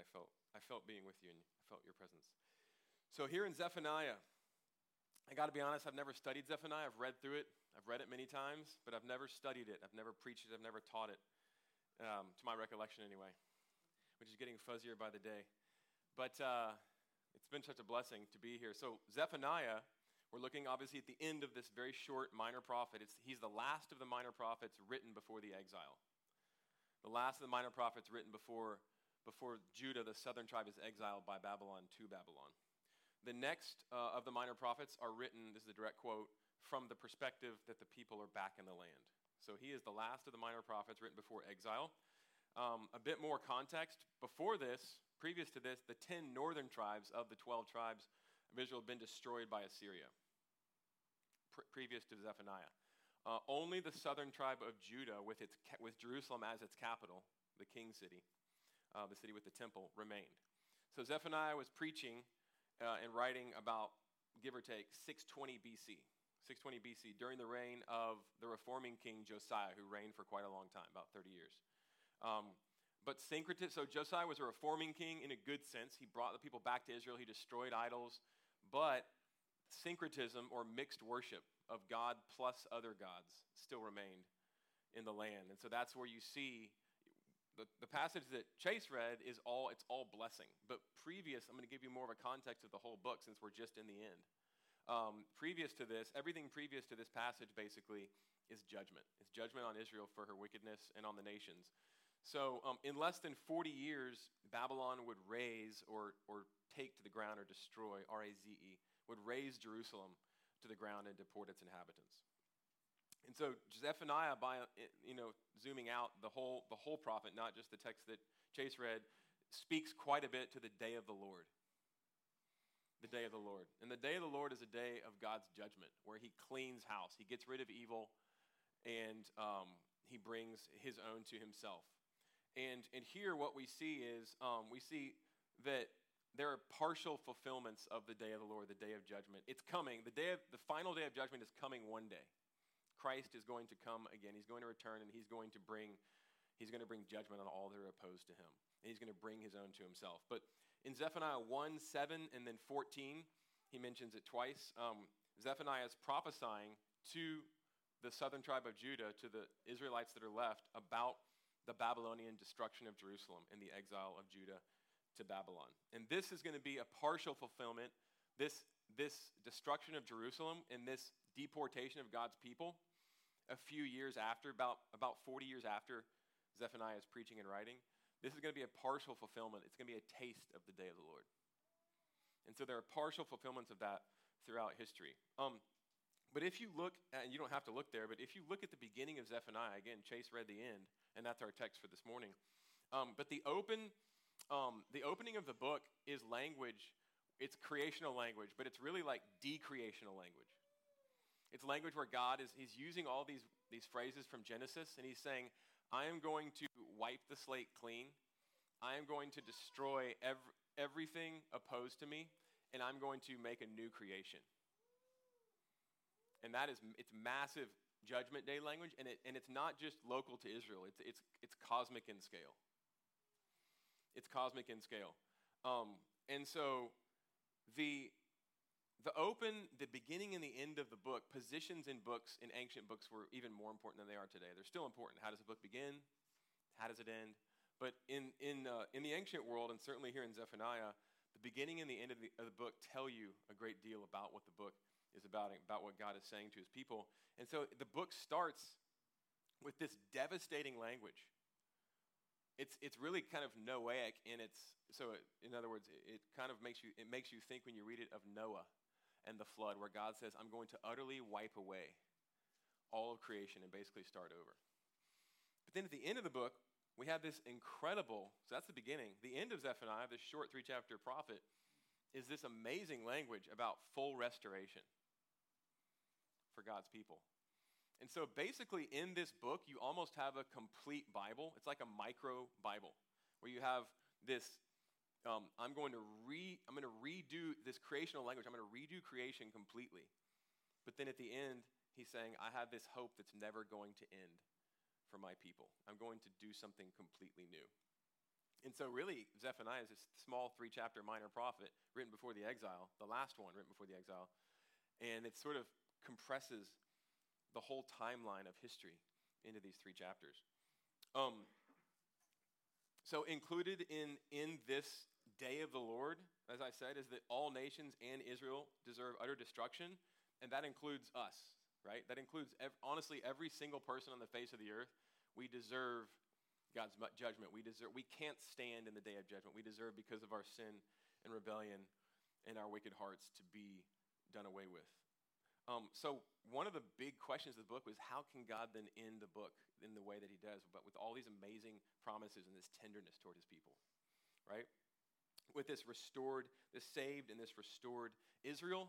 I felt, I felt being with you and I felt your presence. So here in Zephaniah, I got to be honest, I've never studied Zephaniah. I've read through it, I've read it many times, but I've never studied it. I've never preached it, I've never taught it, um, to my recollection anyway, which is getting fuzzier by the day. But uh, it's been such a blessing to be here. So, Zephaniah, we're looking obviously at the end of this very short minor prophet. It's, he's the last of the minor prophets written before the exile. The last of the minor prophets written before, before Judah, the southern tribe, is exiled by Babylon to Babylon. The next uh, of the minor prophets are written, this is a direct quote, from the perspective that the people are back in the land. So he is the last of the minor prophets written before exile. Um, a bit more context. Before this, previous to this, the 10 northern tribes of the 12 tribes of Israel had been destroyed by Assyria, pre- previous to Zephaniah. Uh, only the southern tribe of Judah, with, its, with Jerusalem as its capital, the king city, uh, the city with the temple, remained. So Zephaniah was preaching uh, and writing about, give or take, 620 BC. 620 BC, during the reign of the reforming king Josiah, who reigned for quite a long time, about 30 years. Um, but syncretism, so Josiah was a reforming king in a good sense. He brought the people back to Israel, he destroyed idols, but syncretism or mixed worship of God plus other gods still remained in the land. And so that's where you see the, the passage that Chase read is all, it's all blessing. But previous, I'm going to give you more of a context of the whole book since we're just in the end. Um, previous to this, everything previous to this passage basically is judgment. It's judgment on Israel for her wickedness and on the nations. So, um, in less than 40 years, Babylon would raise or, or take to the ground or destroy, R A Z E, would raze Jerusalem to the ground and deport its inhabitants. And so Zephaniah, by you know, zooming out the whole the whole prophet, not just the text that Chase read, speaks quite a bit to the day of the Lord. The day of the Lord, and the day of the Lord is a day of God's judgment, where He cleans house, He gets rid of evil, and um, He brings His own to Himself. And and here, what we see is um, we see that there are partial fulfillments of the day of the Lord, the day of judgment. It's coming. The day of, the final day of judgment is coming one day. Christ is going to come again. He's going to return and he's going to bring he's going to bring judgment on all that are opposed to him. And he's going to bring his own to himself. But in Zephaniah 1, 7, and then 14, he mentions it twice. Um, Zephaniah is prophesying to the southern tribe of Judah, to the Israelites that are left, about the Babylonian destruction of Jerusalem and the exile of Judah to Babylon. And this is going to be a partial fulfillment. This, this destruction of Jerusalem and this deportation of God's people a few years after, about, about 40 years after Zephaniah is preaching and writing, this is going to be a partial fulfillment. It's going to be a taste of the day of the Lord. And so there are partial fulfillments of that throughout history. Um, but if you look, at, and you don't have to look there, but if you look at the beginning of Zephaniah, again, Chase read the end, and that's our text for this morning. Um, but the open, um, the opening of the book is language. It's creational language, but it's really like decreational language. It's language where God is he's using all these, these phrases from Genesis, and he's saying, I am going to wipe the slate clean. I am going to destroy every, everything opposed to me, and I'm going to make a new creation. And that is it's massive judgment day language, and, it, and it's not just local to Israel, it's, it's, it's cosmic in scale. It's cosmic in scale. Um, and so the the open, the beginning and the end of the book, positions in books, in ancient books, were even more important than they are today. They're still important. How does a book begin? How does it end? But in, in, uh, in the ancient world, and certainly here in Zephaniah, the beginning and the end of the, of the book tell you a great deal about what the book is about, about what God is saying to his people. And so the book starts with this devastating language. It's, it's really kind of Noahic in its, so it, in other words, it, it kind of makes you, it makes you think when you read it of Noah and the flood, where God says, I'm going to utterly wipe away all of creation and basically start over. But then at the end of the book, we have this incredible, so that's the beginning. The end of Zephaniah, this short three chapter prophet, is this amazing language about full restoration for God's people. And so basically, in this book, you almost have a complete Bible. It's like a micro Bible where you have this um, I'm going to re, I'm going to redo this creational language. I'm going to redo creation completely. But then at the end, he's saying, I have this hope that's never going to end for my people. I'm going to do something completely new. And so, really, Zephaniah is this small three chapter minor prophet written before the exile, the last one written before the exile. And it sort of compresses the whole timeline of history into these three chapters. Um, so, included in, in this day of the Lord, as I said, is that all nations and Israel deserve utter destruction, and that includes us, right? That includes, ev- honestly, every single person on the face of the earth. We deserve God's judgment. We deserve. We can't stand in the day of judgment. We deserve because of our sin and rebellion and our wicked hearts to be done away with. Um, so one of the big questions of the book was how can God then end the book in the way that He does, but with all these amazing promises and this tenderness toward His people, right? With this restored, this saved and this restored Israel,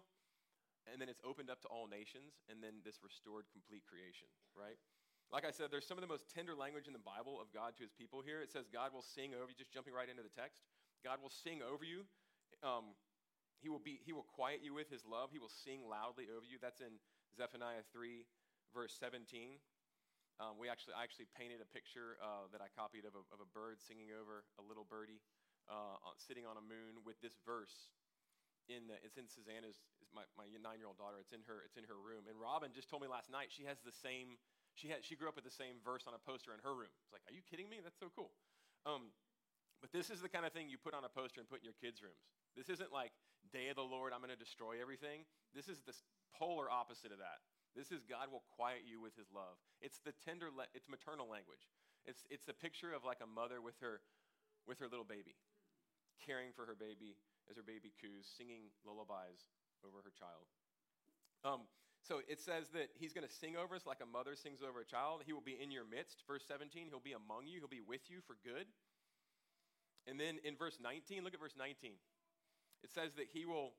and then it's opened up to all nations, and then this restored complete creation, right? Like I said, there's some of the most tender language in the Bible of God to his people here. It says God will sing over you, just jumping right into the text. God will sing over you. Um, he, will be, he will quiet you with his love. He will sing loudly over you. That's in Zephaniah 3, verse 17. Um, we actually, I actually painted a picture uh, that I copied of a, of a bird singing over a little birdie uh, sitting on a moon with this verse. In the, it's in Susanna's, my, my nine-year-old daughter. It's in her, it's in her room. And Robin just told me last night she has the same she, had, she grew up with the same verse on a poster in her room. It's like, are you kidding me? That's so cool. Um, but this is the kind of thing you put on a poster and put in your kids' rooms. This isn't like, day of the Lord, I'm going to destroy everything. This is the polar opposite of that. This is God will quiet you with his love. It's the tender, it's maternal language. It's, it's a picture of like a mother with her, with her little baby, caring for her baby as her baby coos, singing lullabies over her child. Um, so it says that he's going to sing over us like a mother sings over a child. He will be in your midst. Verse 17, he'll be among you, he'll be with you for good. And then in verse 19, look at verse 19. It says that he will,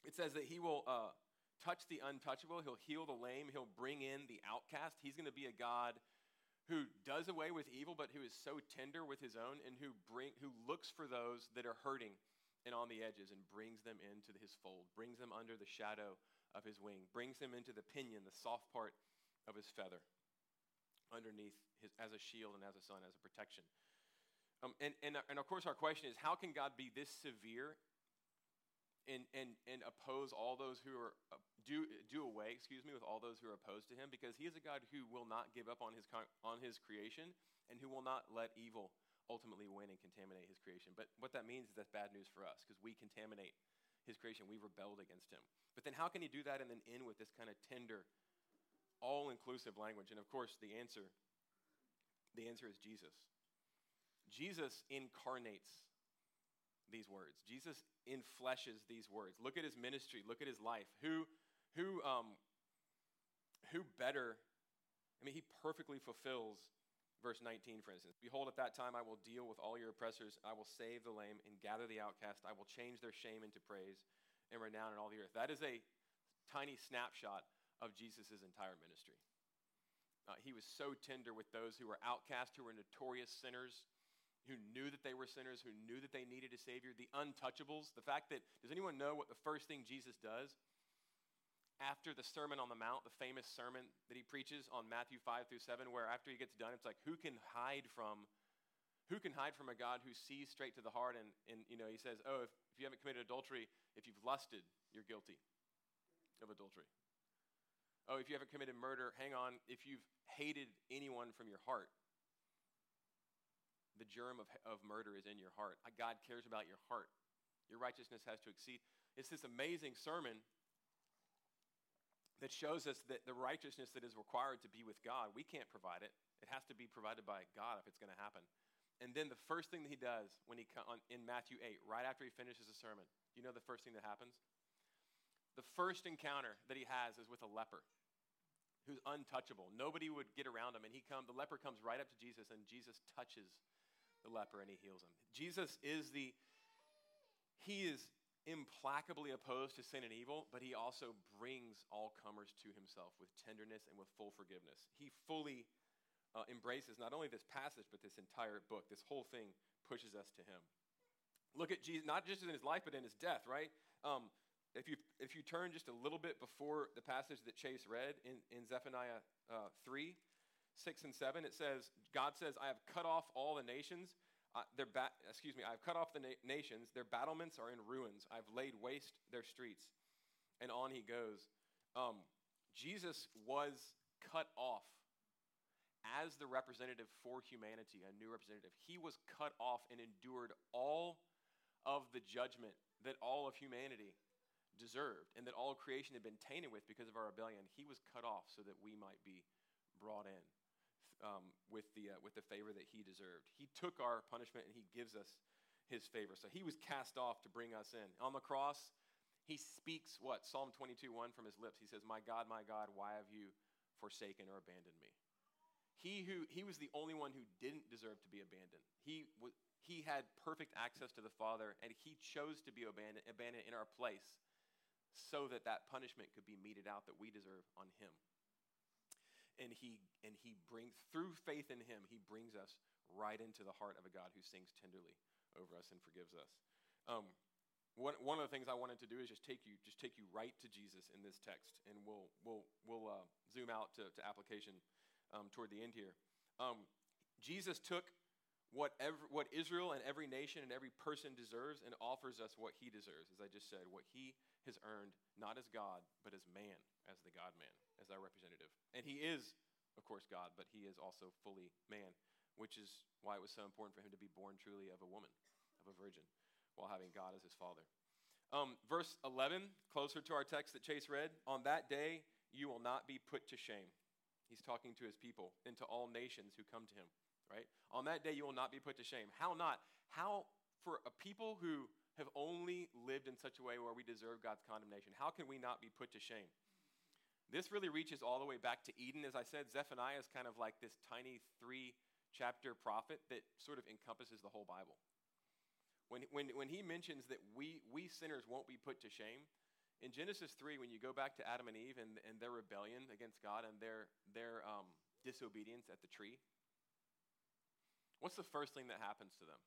it says that he will uh, touch the untouchable, he'll heal the lame, he'll bring in the outcast. He's going to be a God who does away with evil, but who is so tender with his own and who bring who looks for those that are hurting and on the edges and brings them into his fold, brings them under the shadow of his wing, brings them into the pinion, the soft part of his feather, underneath his, as a shield and as a sun, as a protection. Um, and, and, and of course, our question is how can God be this severe and, and, and oppose all those who are, do, do away, excuse me, with all those who are opposed to him? Because he is a God who will not give up on his, on his creation and who will not let evil ultimately win and contaminate his creation. But what that means is that's bad news for us because we contaminate his creation. We rebelled against him. But then how can he do that and then end with this kind of tender, all inclusive language? And of course, the answer, the answer is Jesus. Jesus incarnates these words. Jesus infleshes these words. Look at his ministry. Look at his life. Who, who, um, who better? I mean, he perfectly fulfills verse 19, for instance. Behold, at that time I will deal with all your oppressors. I will save the lame and gather the outcast. I will change their shame into praise and renown in all the earth. That is a tiny snapshot of Jesus' entire ministry. Uh, he was so tender with those who were outcast, who were notorious sinners, who knew that they were sinners, who knew that they needed a Savior, the untouchables. The fact that, does anyone know what the first thing Jesus does after the Sermon on the Mount, the famous sermon that he preaches on Matthew 5 through 7, where after he gets done, it's like, who can hide from who can hide from a God who sees straight to the heart? And, and you know, he says, oh, if, if you haven't committed adultery, if you've lusted, you're guilty of adultery. Oh, if you haven't committed murder, hang on, if you've hated anyone from your heart, the germ of, of murder is in your heart. God cares about your heart. Your righteousness has to exceed. It's this amazing sermon that shows us that the righteousness that is required to be with God, we can't provide it. It has to be provided by God if it's going to happen. And then the first thing that he does when he on, in Matthew 8, right after he finishes the sermon, you know the first thing that happens? The first encounter that he has is with a leper who's untouchable. Nobody would get around him and he come the leper comes right up to Jesus and Jesus touches the leper and he heals him. Jesus is the he is implacably opposed to sin and evil, but he also brings all comers to himself with tenderness and with full forgiveness. He fully uh, embraces not only this passage, but this entire book. This whole thing pushes us to him. Look at Jesus, not just in his life, but in his death, right? Um, if, you, if you turn just a little bit before the passage that Chase read in, in Zephaniah uh, 3, 6, and 7, it says, God says, I have cut off all the nations. Their ba- excuse me, I've cut off the na- nations. Their battlements are in ruins. I've laid waste their streets. And on he goes. Um, Jesus was cut off as the representative for humanity, a new representative. He was cut off and endured all of the judgment that all of humanity deserved and that all creation had been tainted with because of our rebellion. He was cut off so that we might be brought in um, with, the, uh, with the favor that he deserved. He took our punishment and he gives us his favor. So he was cast off to bring us in. On the cross, he speaks what? Psalm 22 1 from his lips. He says, My God, my God, why have you forsaken or abandoned me? He, who, he was the only one who didn't deserve to be abandoned. He, w- he had perfect access to the Father, and he chose to be abandoned, abandoned in our place so that that punishment could be meted out that we deserve on him and he and he brings through faith in him he brings us right into the heart of a god who sings tenderly over us and forgives us. Um, one, one of the things i wanted to do is just take you just take you right to jesus in this text and we'll we'll we'll uh, zoom out to, to application um, toward the end here. Um, jesus took what, every, what israel and every nation and every person deserves and offers us what he deserves as i just said what he has earned not as god but as man as the god man as our representative. And he is, of course, God, but he is also fully man, which is why it was so important for him to be born truly of a woman, of a virgin, while having God as his father. Um, verse 11, closer to our text that Chase read, on that day you will not be put to shame. He's talking to his people and to all nations who come to him, right? On that day you will not be put to shame. How not? How, for a people who have only lived in such a way where we deserve God's condemnation, how can we not be put to shame? This really reaches all the way back to Eden. As I said, Zephaniah is kind of like this tiny three chapter prophet that sort of encompasses the whole Bible. When, when, when he mentions that we, we sinners won't be put to shame, in Genesis 3, when you go back to Adam and Eve and, and their rebellion against God and their, their um, disobedience at the tree, what's the first thing that happens to them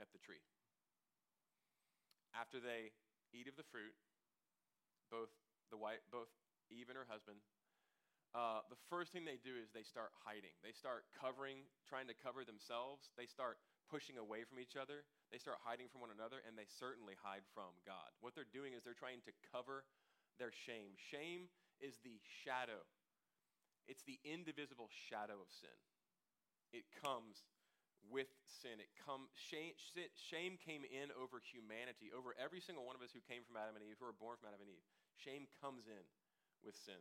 at the tree? After they eat of the fruit, both the white, both Eve and her husband, uh, the first thing they do is they start hiding. They start covering, trying to cover themselves. They start pushing away from each other. They start hiding from one another, and they certainly hide from God. What they're doing is they're trying to cover their shame. Shame is the shadow, it's the indivisible shadow of sin. It comes with sin. It come, shame, shame came in over humanity, over every single one of us who came from Adam and Eve, who were born from Adam and Eve. Shame comes in with sin,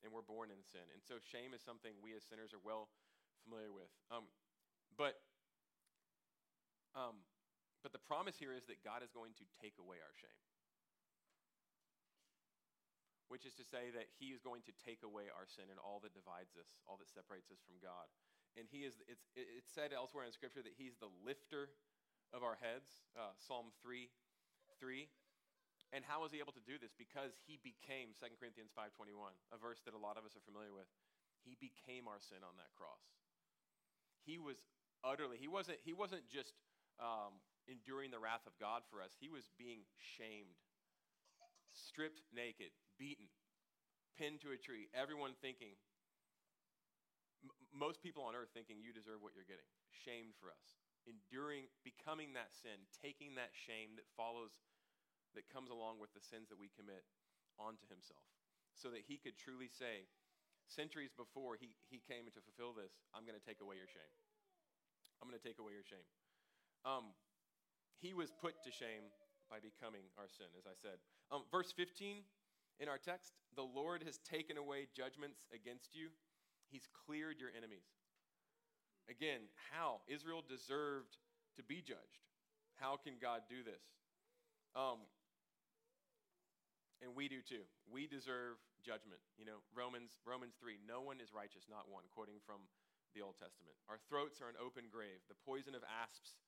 and we're born in sin. And so shame is something we as sinners are well familiar with. Um, but, um, but the promise here is that God is going to take away our shame. Which is to say that He is going to take away our sin and all that divides us, all that separates us from God. And He is, it's, it's said elsewhere in Scripture that He's the lifter of our heads. Uh, Psalm 3 3. And how was he able to do this? Because he became 2 Corinthians 5:21, a verse that a lot of us are familiar with. He became our sin on that cross. He was utterly, he wasn't, he wasn't just um, enduring the wrath of God for us. He was being shamed, stripped naked, beaten, pinned to a tree. Everyone thinking, most people on earth thinking you deserve what you're getting. Shamed for us. Enduring, becoming that sin, taking that shame that follows that comes along with the sins that we commit onto himself so that he could truly say, centuries before he, he came to fulfill this, I'm going to take away your shame. I'm going to take away your shame. Um, he was put to shame by becoming our sin, as I said. Um, verse 15 in our text the Lord has taken away judgments against you, He's cleared your enemies. Again, how? Israel deserved to be judged. How can God do this? Um, and we do too. We deserve judgment. You know, Romans Romans 3, no one is righteous, not one, quoting from the Old Testament. Our throats are an open grave. The poison of asps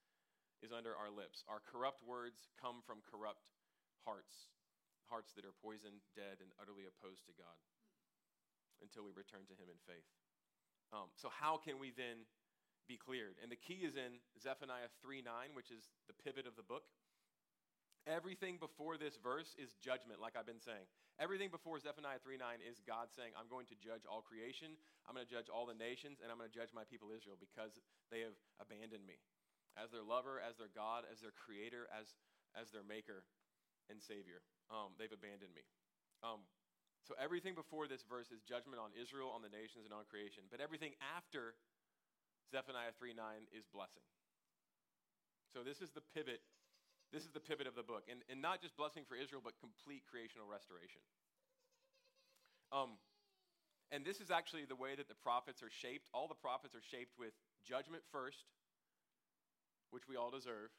is under our lips. Our corrupt words come from corrupt hearts, hearts that are poisoned, dead, and utterly opposed to God until we return to Him in faith. Um, so, how can we then be cleared? And the key is in Zephaniah 3 9, which is the pivot of the book. Everything before this verse is judgment, like I've been saying. Everything before Zephaniah 3 9 is God saying, I'm going to judge all creation, I'm going to judge all the nations, and I'm going to judge my people Israel because they have abandoned me. as their lover, as their God, as their creator, as, as their maker and savior. Um, they've abandoned me. Um, so everything before this verse is judgment on Israel, on the nations, and on creation. But everything after Zephaniah 3 9 is blessing. So this is the pivot. This is the pivot of the book. And, and not just blessing for Israel, but complete creational restoration. Um, and this is actually the way that the prophets are shaped. All the prophets are shaped with judgment first, which we all deserve,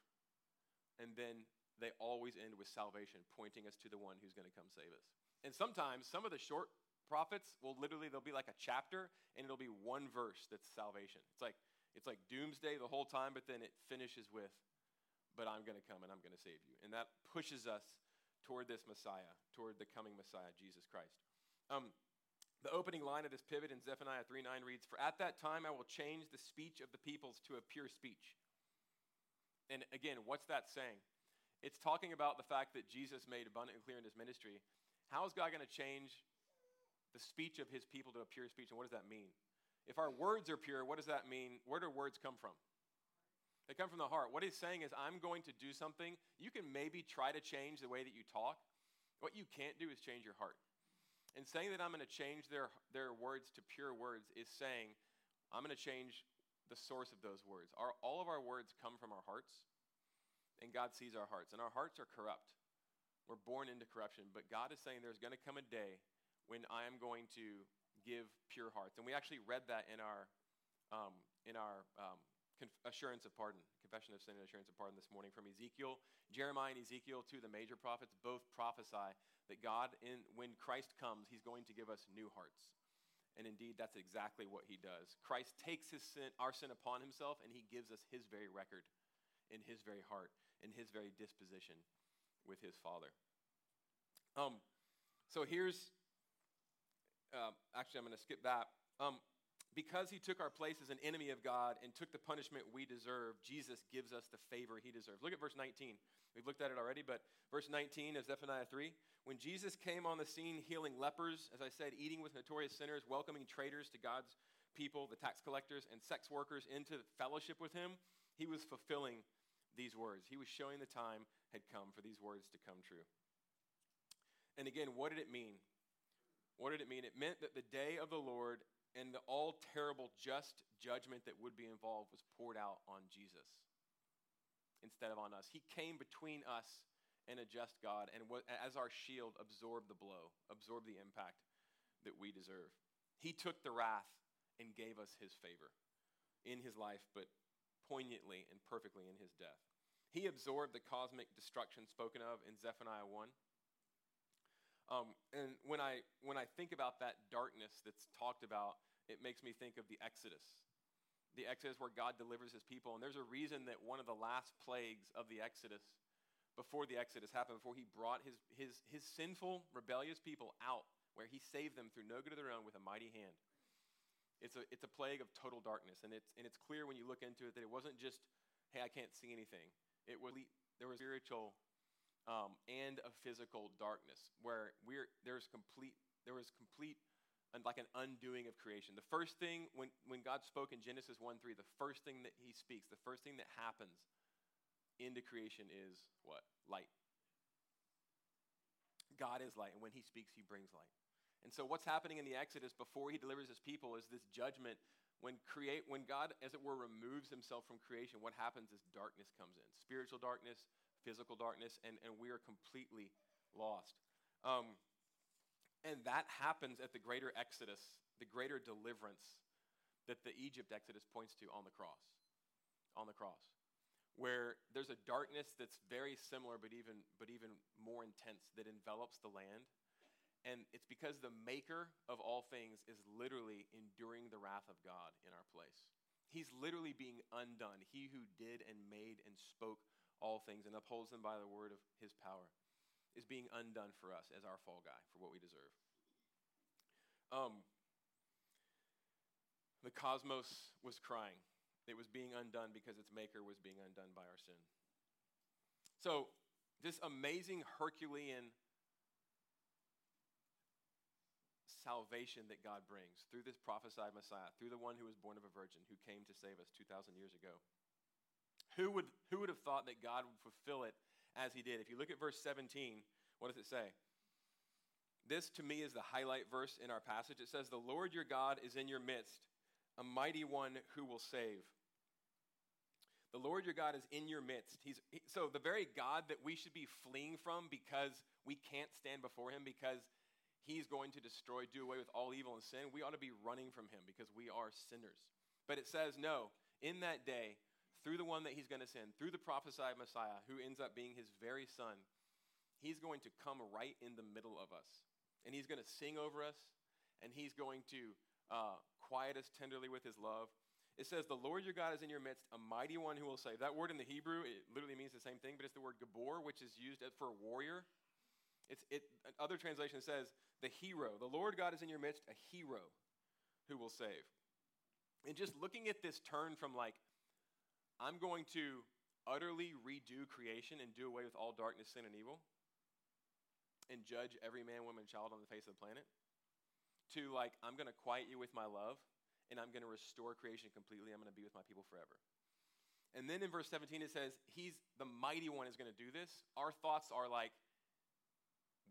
and then they always end with salvation, pointing us to the one who's going to come save us. And sometimes some of the short prophets will literally there'll be like a chapter and it'll be one verse that's salvation. It's like it's like doomsday the whole time, but then it finishes with, "But I'm going to come and I'm going to save you," and that pushes us toward this Messiah, toward the coming Messiah, Jesus Christ. Um, the opening line of this pivot in Zephaniah 3 9 reads, For at that time I will change the speech of the peoples to a pure speech. And again, what's that saying? It's talking about the fact that Jesus made abundantly clear in his ministry. How is God going to change the speech of his people to a pure speech? And what does that mean? If our words are pure, what does that mean? Where do words come from? They come from the heart. What he's saying is, I'm going to do something. You can maybe try to change the way that you talk. What you can't do is change your heart. And saying that I'm going to change their, their words to pure words is saying, I'm going to change the source of those words. Our, all of our words come from our hearts, and God sees our hearts. And our hearts are corrupt. We're born into corruption. But God is saying there's going to come a day when I am going to give pure hearts. And we actually read that in our, um, in our um, assurance of pardon, confession of sin and assurance of pardon this morning from Ezekiel. Jeremiah and Ezekiel, two of the major prophets, both prophesy that God, in, when Christ comes, he's going to give us new hearts. And indeed, that's exactly what he does. Christ takes his sin, our sin upon himself, and he gives us his very record in his very heart, in his very disposition with his Father. Um, so here's, uh, actually, I'm going to skip that. Um, because he took our place as an enemy of God and took the punishment we deserve, Jesus gives us the favor he deserves. Look at verse 19. We've looked at it already, but verse 19 of Zephaniah 3. When Jesus came on the scene healing lepers, as I said, eating with notorious sinners, welcoming traitors to God's people, the tax collectors, and sex workers into fellowship with him, he was fulfilling these words. He was showing the time had come for these words to come true. And again, what did it mean? What did it mean? It meant that the day of the Lord and the all terrible just judgment that would be involved was poured out on Jesus instead of on us. He came between us and a just God, and as our shield, absorbed the blow, absorbed the impact that we deserve. He took the wrath and gave us his favor in his life, but poignantly and perfectly in his death. He absorbed the cosmic destruction spoken of in Zephaniah 1. Um, and when I, when I think about that darkness that's talked about, it makes me think of the Exodus. The Exodus where God delivers his people. And there's a reason that one of the last plagues of the Exodus, before the Exodus happened, before he brought his, his, his sinful, rebellious people out, where he saved them through no good of their own with a mighty hand. It's a, it's a plague of total darkness. And it's, and it's clear when you look into it that it wasn't just, hey, I can't see anything. It was, there was spiritual um, and a physical darkness where we're, there's complete, there was complete and like an undoing of creation. The first thing, when, when God spoke in Genesis 1 3, the first thing that he speaks, the first thing that happens into creation is what? Light. God is light, and when he speaks, he brings light. And so, what's happening in the Exodus before he delivers his people is this judgment. When, create, when God, as it were, removes himself from creation, what happens is darkness comes in spiritual darkness, physical darkness, and, and we are completely lost. Um, and that happens at the greater exodus, the greater deliverance that the Egypt exodus points to on the cross. On the cross. Where there's a darkness that's very similar but even, but even more intense that envelops the land. And it's because the maker of all things is literally enduring the wrath of God in our place. He's literally being undone. He who did and made and spoke all things and upholds them by the word of his power, is being undone for us as our fall guy for what we deserve. Um, the cosmos was crying. It was being undone because its maker was being undone by our sin. So, this amazing Herculean salvation that God brings through this prophesied Messiah, through the one who was born of a virgin, who came to save us 2,000 years ago, Who would, who would have thought that God would fulfill it as he did? If you look at verse 17, what does it say? This to me is the highlight verse in our passage. It says, The Lord your God is in your midst, a mighty one who will save. The Lord your God is in your midst. He's, he, so, the very God that we should be fleeing from because we can't stand before him, because he's going to destroy, do away with all evil and sin, we ought to be running from him because we are sinners. But it says, no, in that day, through the one that he's going to send, through the prophesied Messiah, who ends up being his very son, he's going to come right in the middle of us. And he's going to sing over us, and he's going to uh, quiet us tenderly with his love. It says, The Lord your God is in your midst, a mighty one who will save. That word in the Hebrew, it literally means the same thing, but it's the word gibbor, which is used for a warrior. It's, it, other translation says, the hero. The Lord God is in your midst, a hero who will save. And just looking at this turn from like, I'm going to utterly redo creation and do away with all darkness, sin, and evil, and judge every man, woman, child on the face of the planet, to like, I'm going to quiet you with my love and I'm going to restore creation completely. I'm going to be with my people forever. And then in verse 17 it says, He's the mighty one is going to do this. Our thoughts are like,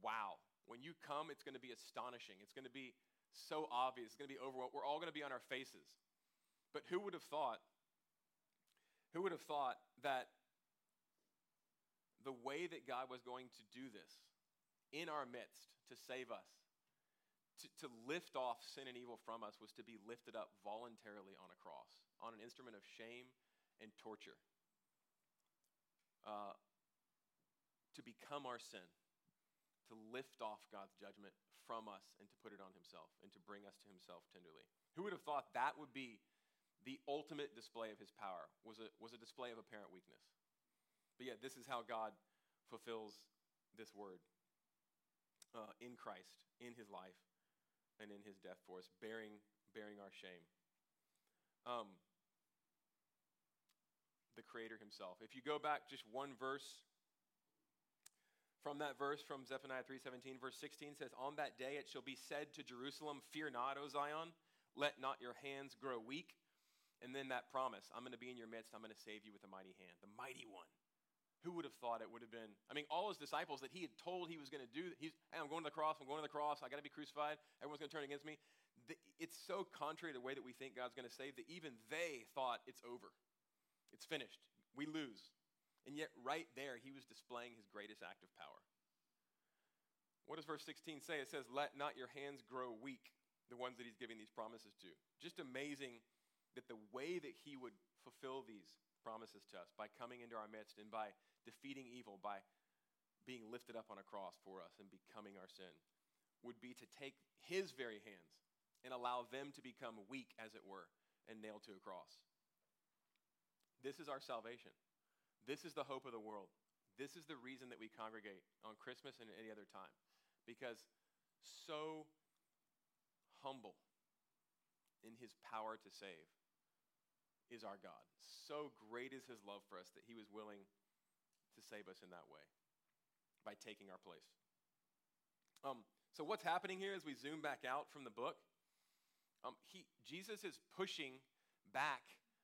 wow. When you come, it's going to be astonishing. It's going to be so obvious. It's going to be overwhelming. We're all going to be on our faces. But who would have thought? Who would have thought that the way that God was going to do this in our midst to save us to, to lift off sin and evil from us was to be lifted up voluntarily on a cross, on an instrument of shame and torture. Uh, to become our sin, to lift off God's judgment from us and to put it on himself and to bring us to himself tenderly. Who would have thought that would be the ultimate display of his power, was a, was a display of apparent weakness. But yet, this is how God fulfills this word uh, in Christ, in his life, and in his death for us, bearing, bearing our shame. Um, the Creator himself. If you go back just one verse from that verse from Zephaniah 3:17 verse 16 says on that day it shall be said to Jerusalem fear not O Zion let not your hands grow weak and then that promise I'm going to be in your midst I'm going to save you with a mighty hand the mighty one who would have thought it would have been? I mean, all his disciples that he had told he was going to do, he's, hey, I'm going to the cross, I'm going to the cross, I got to be crucified, everyone's going to turn against me. It's so contrary to the way that we think God's going to save that even they thought it's over. It's finished. We lose. And yet, right there, he was displaying his greatest act of power. What does verse 16 say? It says, Let not your hands grow weak, the ones that he's giving these promises to. Just amazing that the way that he would fulfill these promises to us by coming into our midst and by defeating evil, by being lifted up on a cross for us and becoming our sin, would be to take his very hands and allow them to become weak, as it were, and nailed to a cross. This is our salvation. This is the hope of the world. This is the reason that we congregate on Christmas and any other time. Because so humble in his power to save is our God. So great is his love for us that he was willing to save us in that way by taking our place. Um, so, what's happening here as we zoom back out from the book? Um, he, Jesus is pushing back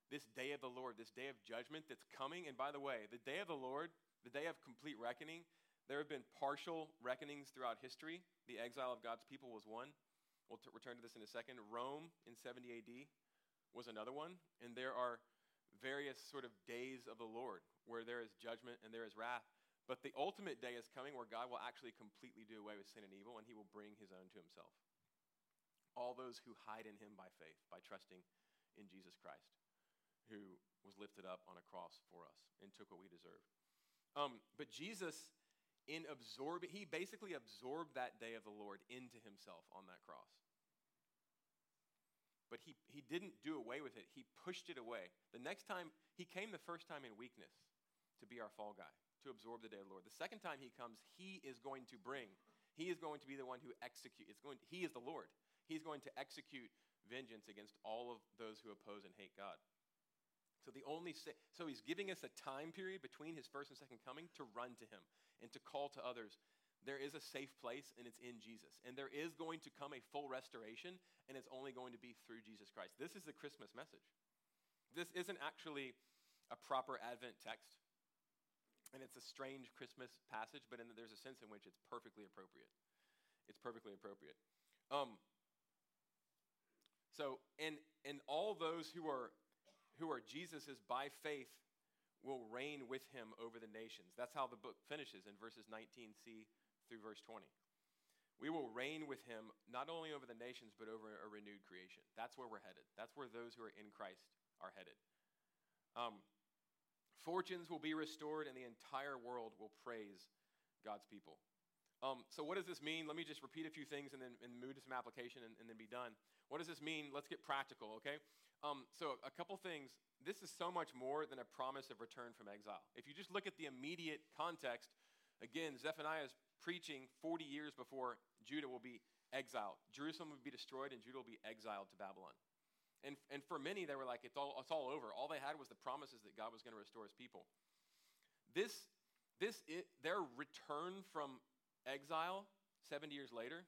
this day of the Lord, this day of judgment that's coming. And by the way, the day of the Lord, the day of complete reckoning, there have been partial reckonings throughout history. The exile of God's people was one. We'll t- return to this in a second. Rome in 70 AD was another one. And there are various sort of days of the Lord where there is judgment and there is wrath. But the ultimate day is coming where God will actually completely do away with sin and evil and he will bring his own to himself. All those who hide in him by faith, by trusting in Jesus Christ, who was lifted up on a cross for us and took what we deserved. Um, but Jesus, in absorbing, he basically absorbed that day of the Lord into himself on that cross. But he, he didn't do away with it, he pushed it away. The next time, he came the first time in weakness to be our fall guy, to absorb the day of the Lord. The second time he comes, he is going to bring, he is going to be the one who executes. It's going, he is the Lord. He's going to execute vengeance against all of those who oppose and hate God. So the only so he's giving us a time period between his first and second coming to run to him and to call to others there is a safe place, and it's in Jesus. And there is going to come a full restoration, and it's only going to be through Jesus Christ. This is the Christmas message. This isn't actually a proper Advent text. And it's a strange Christmas passage, but in, there's a sense in which it's perfectly appropriate. It's perfectly appropriate. Um, so, and, and all those who are, who are Jesus's by faith will reign with him over the nations. That's how the book finishes in verses 19c through verse 20. We will reign with him not only over the nations, but over a renewed creation. That's where we're headed. That's where those who are in Christ are headed. Um, Fortunes will be restored, and the entire world will praise God's people. Um, so, what does this mean? Let me just repeat a few things and then and move to some application and, and, then be done. What does this mean? Let's get practical, okay? Um, so, a couple things. This is so much more than a promise of return from exile. If you just look at the immediate context, again, Zephaniah is preaching 40 years before Judah will be exiled. Jerusalem will be destroyed, and Judah will be exiled to Babylon. And, and for many, they were like, it's all, it's all over. All they had was the promises that God was going to restore his people. This, this it, their return from exile 70 years later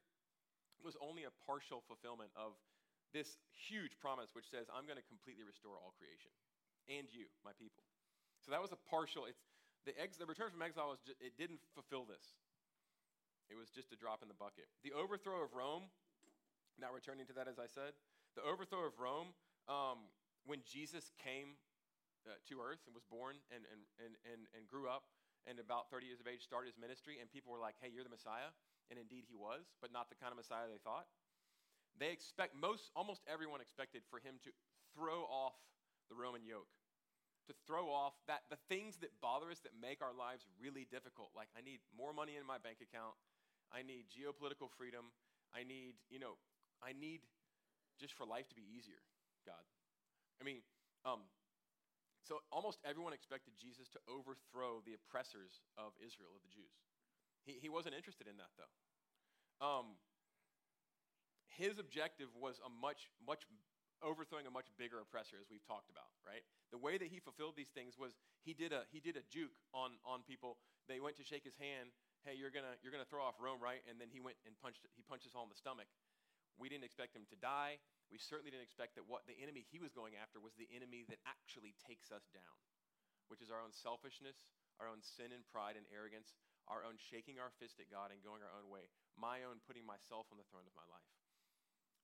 was only a partial fulfillment of this huge promise, which says, I'm going to completely restore all creation and you, my people. So that was a partial, it's, the, ex, the return from exile, was just, it didn't fulfill this. It was just a drop in the bucket. The overthrow of Rome, now returning to that as I said, the overthrow of Rome, um, when Jesus came uh, to earth and was born and, and, and, and, and grew up and about 30 years of age started his ministry, and people were like, hey, you're the Messiah. And indeed he was, but not the kind of Messiah they thought. They expect, most, almost everyone expected for him to throw off the Roman yoke, to throw off that, the things that bother us that make our lives really difficult. Like, I need more money in my bank account. I need geopolitical freedom. I need, you know, I need just for life to be easier, God. I mean, um, so almost everyone expected Jesus to overthrow the oppressors of Israel, of the Jews. He, he wasn't interested in that, though. Um, his objective was a much, much overthrowing a much bigger oppressor, as we've talked about, right? The way that he fulfilled these things was he did a he did a juke on on people. They went to shake his hand. Hey, you're gonna you're gonna throw off Rome, right? And then he went and punched he punched us all in the stomach. We didn't expect him to die. We certainly didn't expect that what the enemy he was going after was the enemy that actually takes us down, which is our own selfishness, our own sin and pride and arrogance, our own shaking our fist at God and going our own way, my own putting myself on the throne of my life.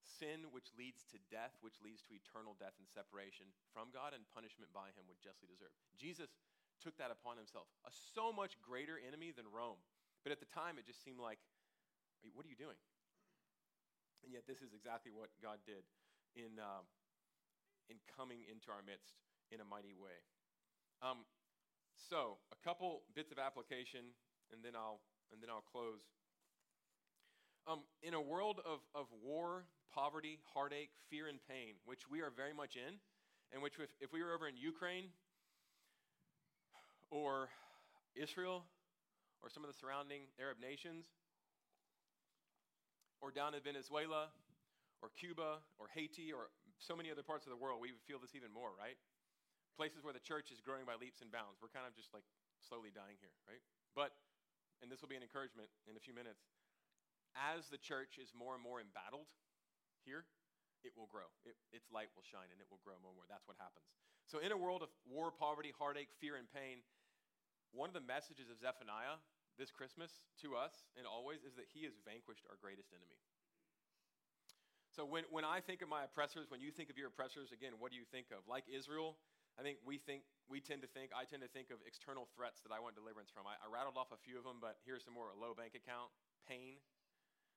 Sin, which leads to death, which leads to eternal death and separation from God and punishment by Him, would justly deserve. Jesus took that upon Himself, a so much greater enemy than Rome. But at the time, it just seemed like, what are you doing? And yet, this is exactly what God did in, uh, in coming into our midst in a mighty way. Um, so, a couple bits of application, and then I'll, and then I'll close. Um, in a world of, of war, poverty, heartache, fear, and pain, which we are very much in, and which if, if we were over in Ukraine or Israel or some of the surrounding Arab nations, or down in Venezuela or Cuba or Haiti or so many other parts of the world, we would feel this even more, right? Places where the church is growing by leaps and bounds. We're kind of just like slowly dying here, right? But, and this will be an encouragement in a few minutes, as the church is more and more embattled here, it will grow. It, its light will shine and it will grow more and more. That's what happens. So, in a world of war, poverty, heartache, fear, and pain, one of the messages of Zephaniah this Christmas to us and always is that He has vanquished our greatest enemy. So when, when I think of my oppressors, when you think of your oppressors, again, what do you think of? Like Israel, I think we think we tend to think, I tend to think of external threats that I want deliverance from. I, I rattled off a few of them, but here's some more: a low bank account, pain,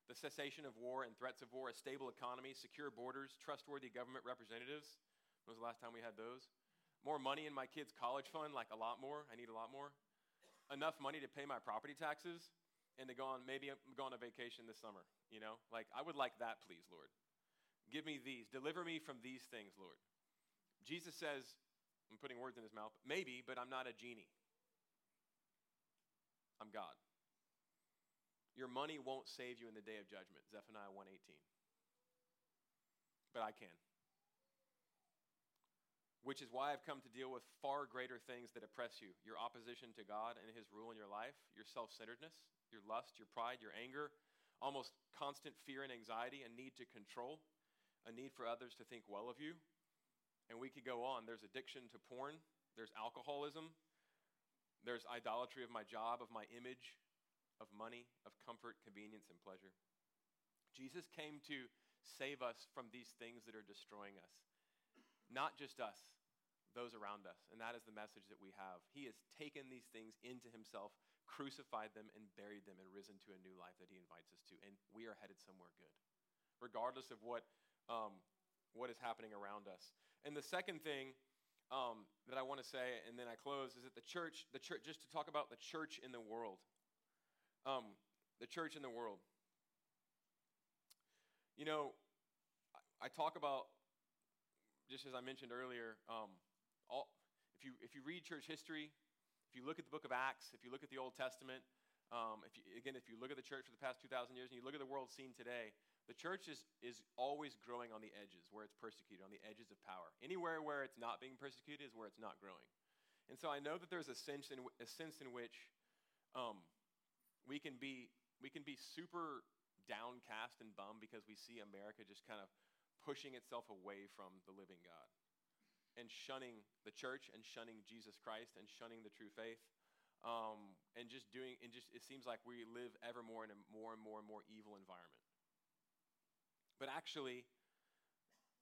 the cessation of war and threats of war, a stable economy, secure borders, trustworthy government representatives. When was the last time we had those? More money in my kids' college fund, like a lot more. I need a lot more. Enough money to pay my property taxes and to go on maybe go on a vacation this summer you know? Like i would like that please lord. Give me these. Deliver me from these things lord. Jesus says i'm putting words in his mouth maybe but i'm not a genie. I'm god your money won't save you in the day of judgment. Zephaniah 118 but i can. Which is why I've come to deal with far greater things that oppress you. Your opposition to God and His rule in your life, your self centeredness, your lust, your pride, your anger, almost constant fear and anxiety, a need to control, a need for others to think well of you. And we could go on. There's addiction to porn, there's alcoholism, there's idolatry of my job, of my image, of money, of comfort, convenience, and pleasure. Jesus came to save us from these things that are destroying us. Not just us, those around us. And that is the message that we have. He has taken these things into himself, crucified them, and buried them, and risen to a new life that he invites us to. And we are headed somewhere good, regardless of what, um, what is happening around us. And the second thing um, that I want to say, and then I close, is that the church, the church, just to talk about the church in the world, um, the church in the world. You know, I talk about, just as I mentioned earlier, um, all, if, you, if you read church history, if you look at the book of Acts, if you look at the Old Testament, um, if you, again, if you look at the church for the past 2,000 years and you look at the world scene today, the church is, is always growing on the edges where it's persecuted, on the edges of power. Anywhere where it's not being persecuted is where it's not growing. And so I know that there's a sense in, a sense in which um, we, can be, we can be super downcast and bummed because we see America just kind of pushing itself away from the living God and shunning the church and shunning Jesus Christ and shunning the true faith. Um, and just doing, and just it seems like we live ever more in a more and more and more evil environment. But actually,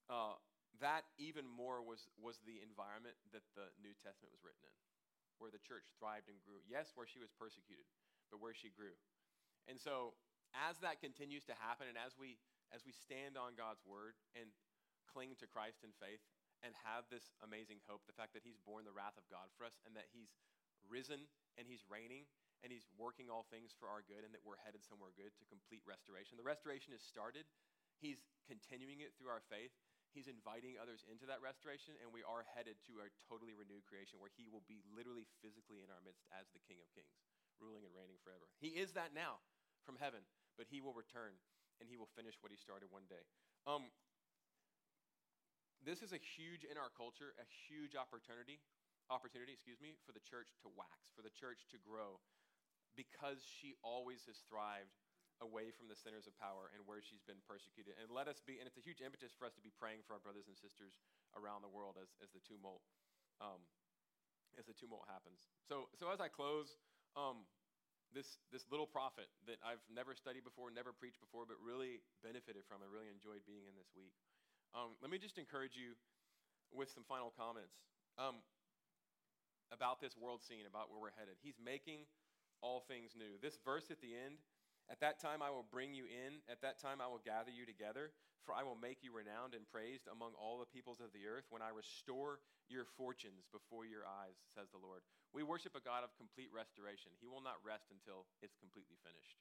uh, that even more was, was the environment that the New Testament was written in, where the church thrived and grew. Yes, where she was persecuted, but where she grew. And so, as that continues to happen, and as we, as we stand on God's word and cling to Christ in faith and have this amazing hope, the fact that He's borne the wrath of God for us and that He's risen and He's reigning and He's working all things for our good and that we're headed somewhere good to complete restoration. The restoration is started, He's continuing it through our faith. He's inviting others into that restoration, and we are headed to a totally renewed creation where He will be literally physically in our midst as the King of Kings, ruling and reigning forever. He is that now from heaven, but He will return and He will finish what He started one day. Um, this is a huge in our culture, a huge opportunity, opportunity, excuse me, for the church to wax, for the church to grow, because she always has thrived away from the centers of power and where she's been persecuted. And let us be, and it's a huge impetus for us to be praying for our brothers and sisters around the world as, as the tumult um, as the tumult happens. So, so as I close, um, this, this little prophet that I've never studied before, never preached before, but really benefited from and really enjoyed being in this week. Um, let me just encourage you with some final comments um, about this world scene, about where we're headed. He's making all things new. This verse at the end at that time I will bring you in. At that time I will gather you together. For I will make you renowned and praised among all the peoples of the earth when I restore your fortunes before your eyes, says the Lord. We worship a God of complete restoration. He will not rest until it's completely finished.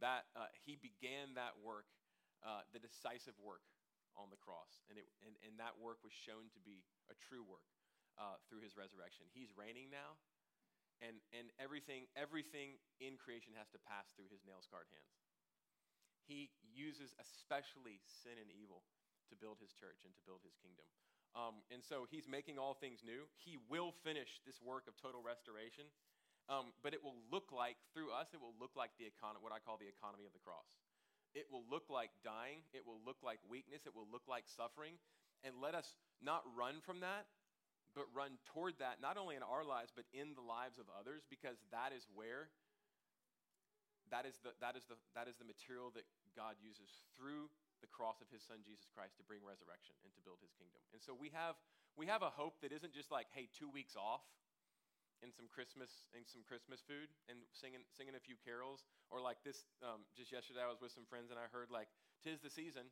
That uh, He began that work, uh, the decisive work on the cross. And, it, and, and that work was shown to be a true work uh, through His resurrection. He's reigning now and, and everything, everything in creation has to pass through his nail scarred hands. He uses especially sin and evil to build his church and to build his kingdom. Um, and so he's making all things new. He will finish this work of total restoration, um, but it will look like, through us, it will look like the economy, what I call the economy of the cross. It will look like dying. It will look like weakness. It will look like suffering. And let us not run from that, but run toward that, not only in our lives, but in the lives of others, because that is where that is the, that is the, that is the material that God uses through the cross of his son Jesus Christ to bring resurrection and to build his kingdom. And so we have, we have a hope that isn't just like, hey, two weeks off and some Christmas and some Christmas food and singing, singing a few carols. Or like this, um, just yesterday I was with some friends and I heard like, tis the season,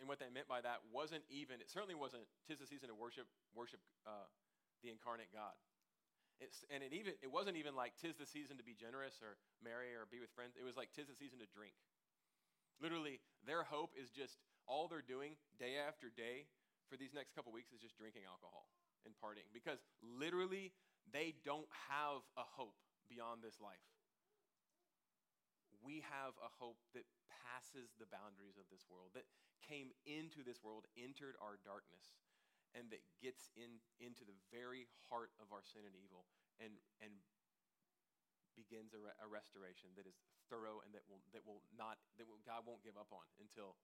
and what they meant by that wasn't even, it certainly wasn't, tis the season to worship, worship uh, the incarnate God. It's, and it, even, it wasn't even like tis the season to be generous or merry or be with friends. It was like tis the season to drink. Literally, their hope is just all they're doing day after day for these next couple weeks is just drinking alcohol and partying because literally they don't have a hope beyond this life. We have a hope that passes the boundaries of this world, that came into this world, entered our darkness, and that gets in, into the very heart of our sin and evil and, and begins a, re- a restoration that is thorough and that will, that will not, that will, God won't give up on until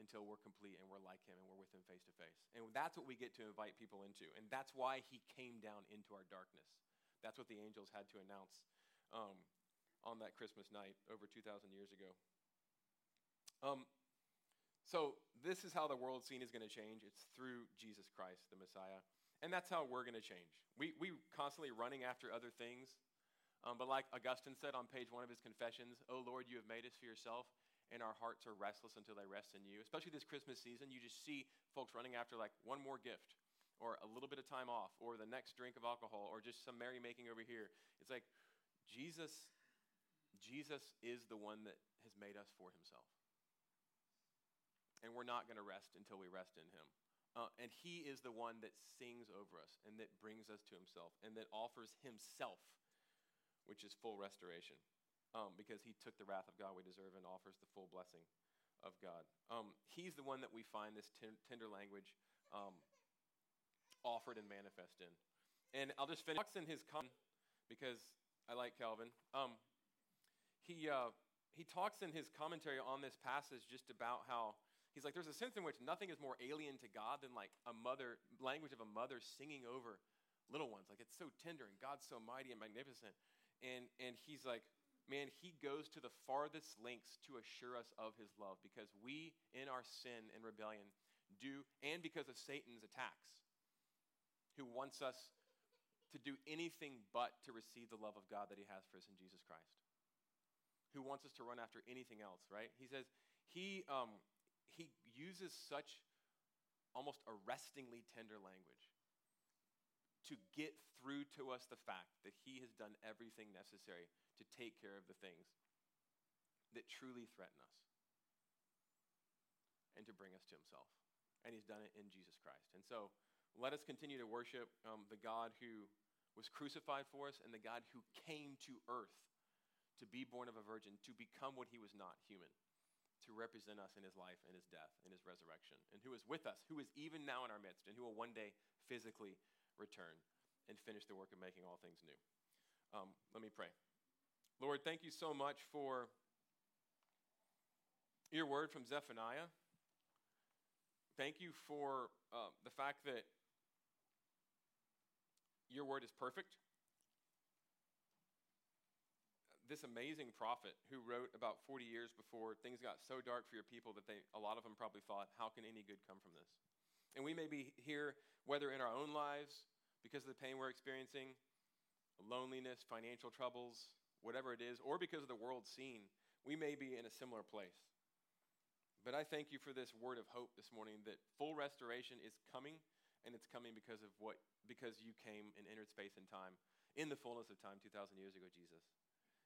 until we're complete and we're like him and we're with him face to face. And that's what we get to invite people into. And that's why he came down into our darkness. That's what the angels had to announce um, on that Christmas night over 2,000 years ago. Um, so, this is how the world scene is going to change. It's through Jesus Christ, the Messiah. And that's how we're going to change. We, we constantly running after other things. Um, but like Augustine said on page one of his Confessions, Oh Lord, you have made us for yourself and our hearts are restless until they rest in you. Especially this Christmas season, you just see folks running after like one more gift or a little bit of time off or the next drink of alcohol or just some merrymaking over here. It's like Jesus Jesus is the one that has made us for himself. And we're not going to rest until we rest in him. Uh, and he is the one that sings over us and that brings us to himself and that offers himself, which is full restoration um, because he took the wrath of God we deserve and offers the full blessing of God. Um, he's the one that we find this t- tender language um, offered and manifest in. And I'll just finish in his com because I like Calvin. He, uh, he talks in his commentary on this passage just about how he's like, there's a sense in which nothing is more alien to God than like a mother, language of a mother singing over little ones. Like it's so tender and God's so mighty and magnificent. And, and he's like, man, he goes to the farthest lengths to assure us of his love because we, in our sin and rebellion, do, and because of Satan's attacks, who wants us to do anything but to receive the love of God that he has for us in Jesus Christ, who wants us to run after anything else, right? He says he, um, he uses such almost arrestingly tender language to get through to us the fact that he has done everything necessary to take care of the things that truly threaten us and to bring us to himself. And he's done it in Jesus Christ. And so let us continue to worship um, the God who was crucified for us and the God who came to earth to be born of a virgin, to become what he was not, human, to represent us in his life and his death and his resurrection, and who is with us, who is even now in our midst, and who will one day physically return and finish the work of making all things new. Um, let me pray. Lord, thank you so much for your word from Zephaniah. Thank you for uh, the fact that your word is perfect. This amazing prophet who wrote about 40 years before things got so dark for your people that they, a lot of them probably thought, how can any good come from this? And we may be here, whether in our own lives, because of the pain we're experiencing, loneliness, financial troubles, whatever it is, or because of the world scene, we may be in a similar place. But I thank you for this word of hope this morning that full restoration is coming, and it's coming because of what because you came and entered space and time in the fullness of time 2,000 years ago, Jesus,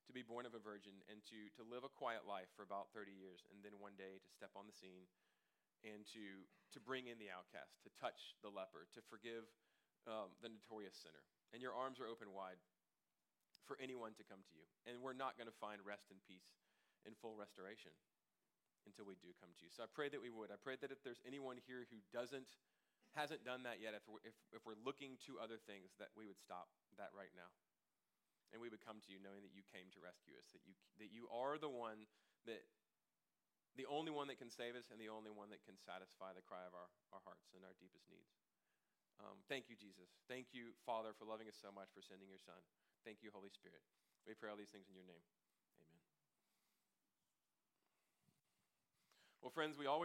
to be born of a virgin and to, to live a quiet life for about 30 years, and then one day to step on the scene and to, to bring in the outcast, to touch the leper, to forgive um, the notorious sinner. And your arms are open wide for anyone to come to you. And we're not going to find rest and peace in full restoration until we do come to you. So I pray that we would. I pray that if there's anyone here who doesn't, hasn't done that yet, if we're, if, if we're looking to other things, that we would stop that right now. And we would come to you knowing that you came to rescue us, that you, that you are the one that, the only one that can save us and the only one that can satisfy the cry of our, our hearts and our deepest needs. Um, thank you, Jesus. Thank you, Father, for loving us so much, for sending your Son. Thank you, Holy Spirit. We pray all these things in your name. Amen. Well, friends, we always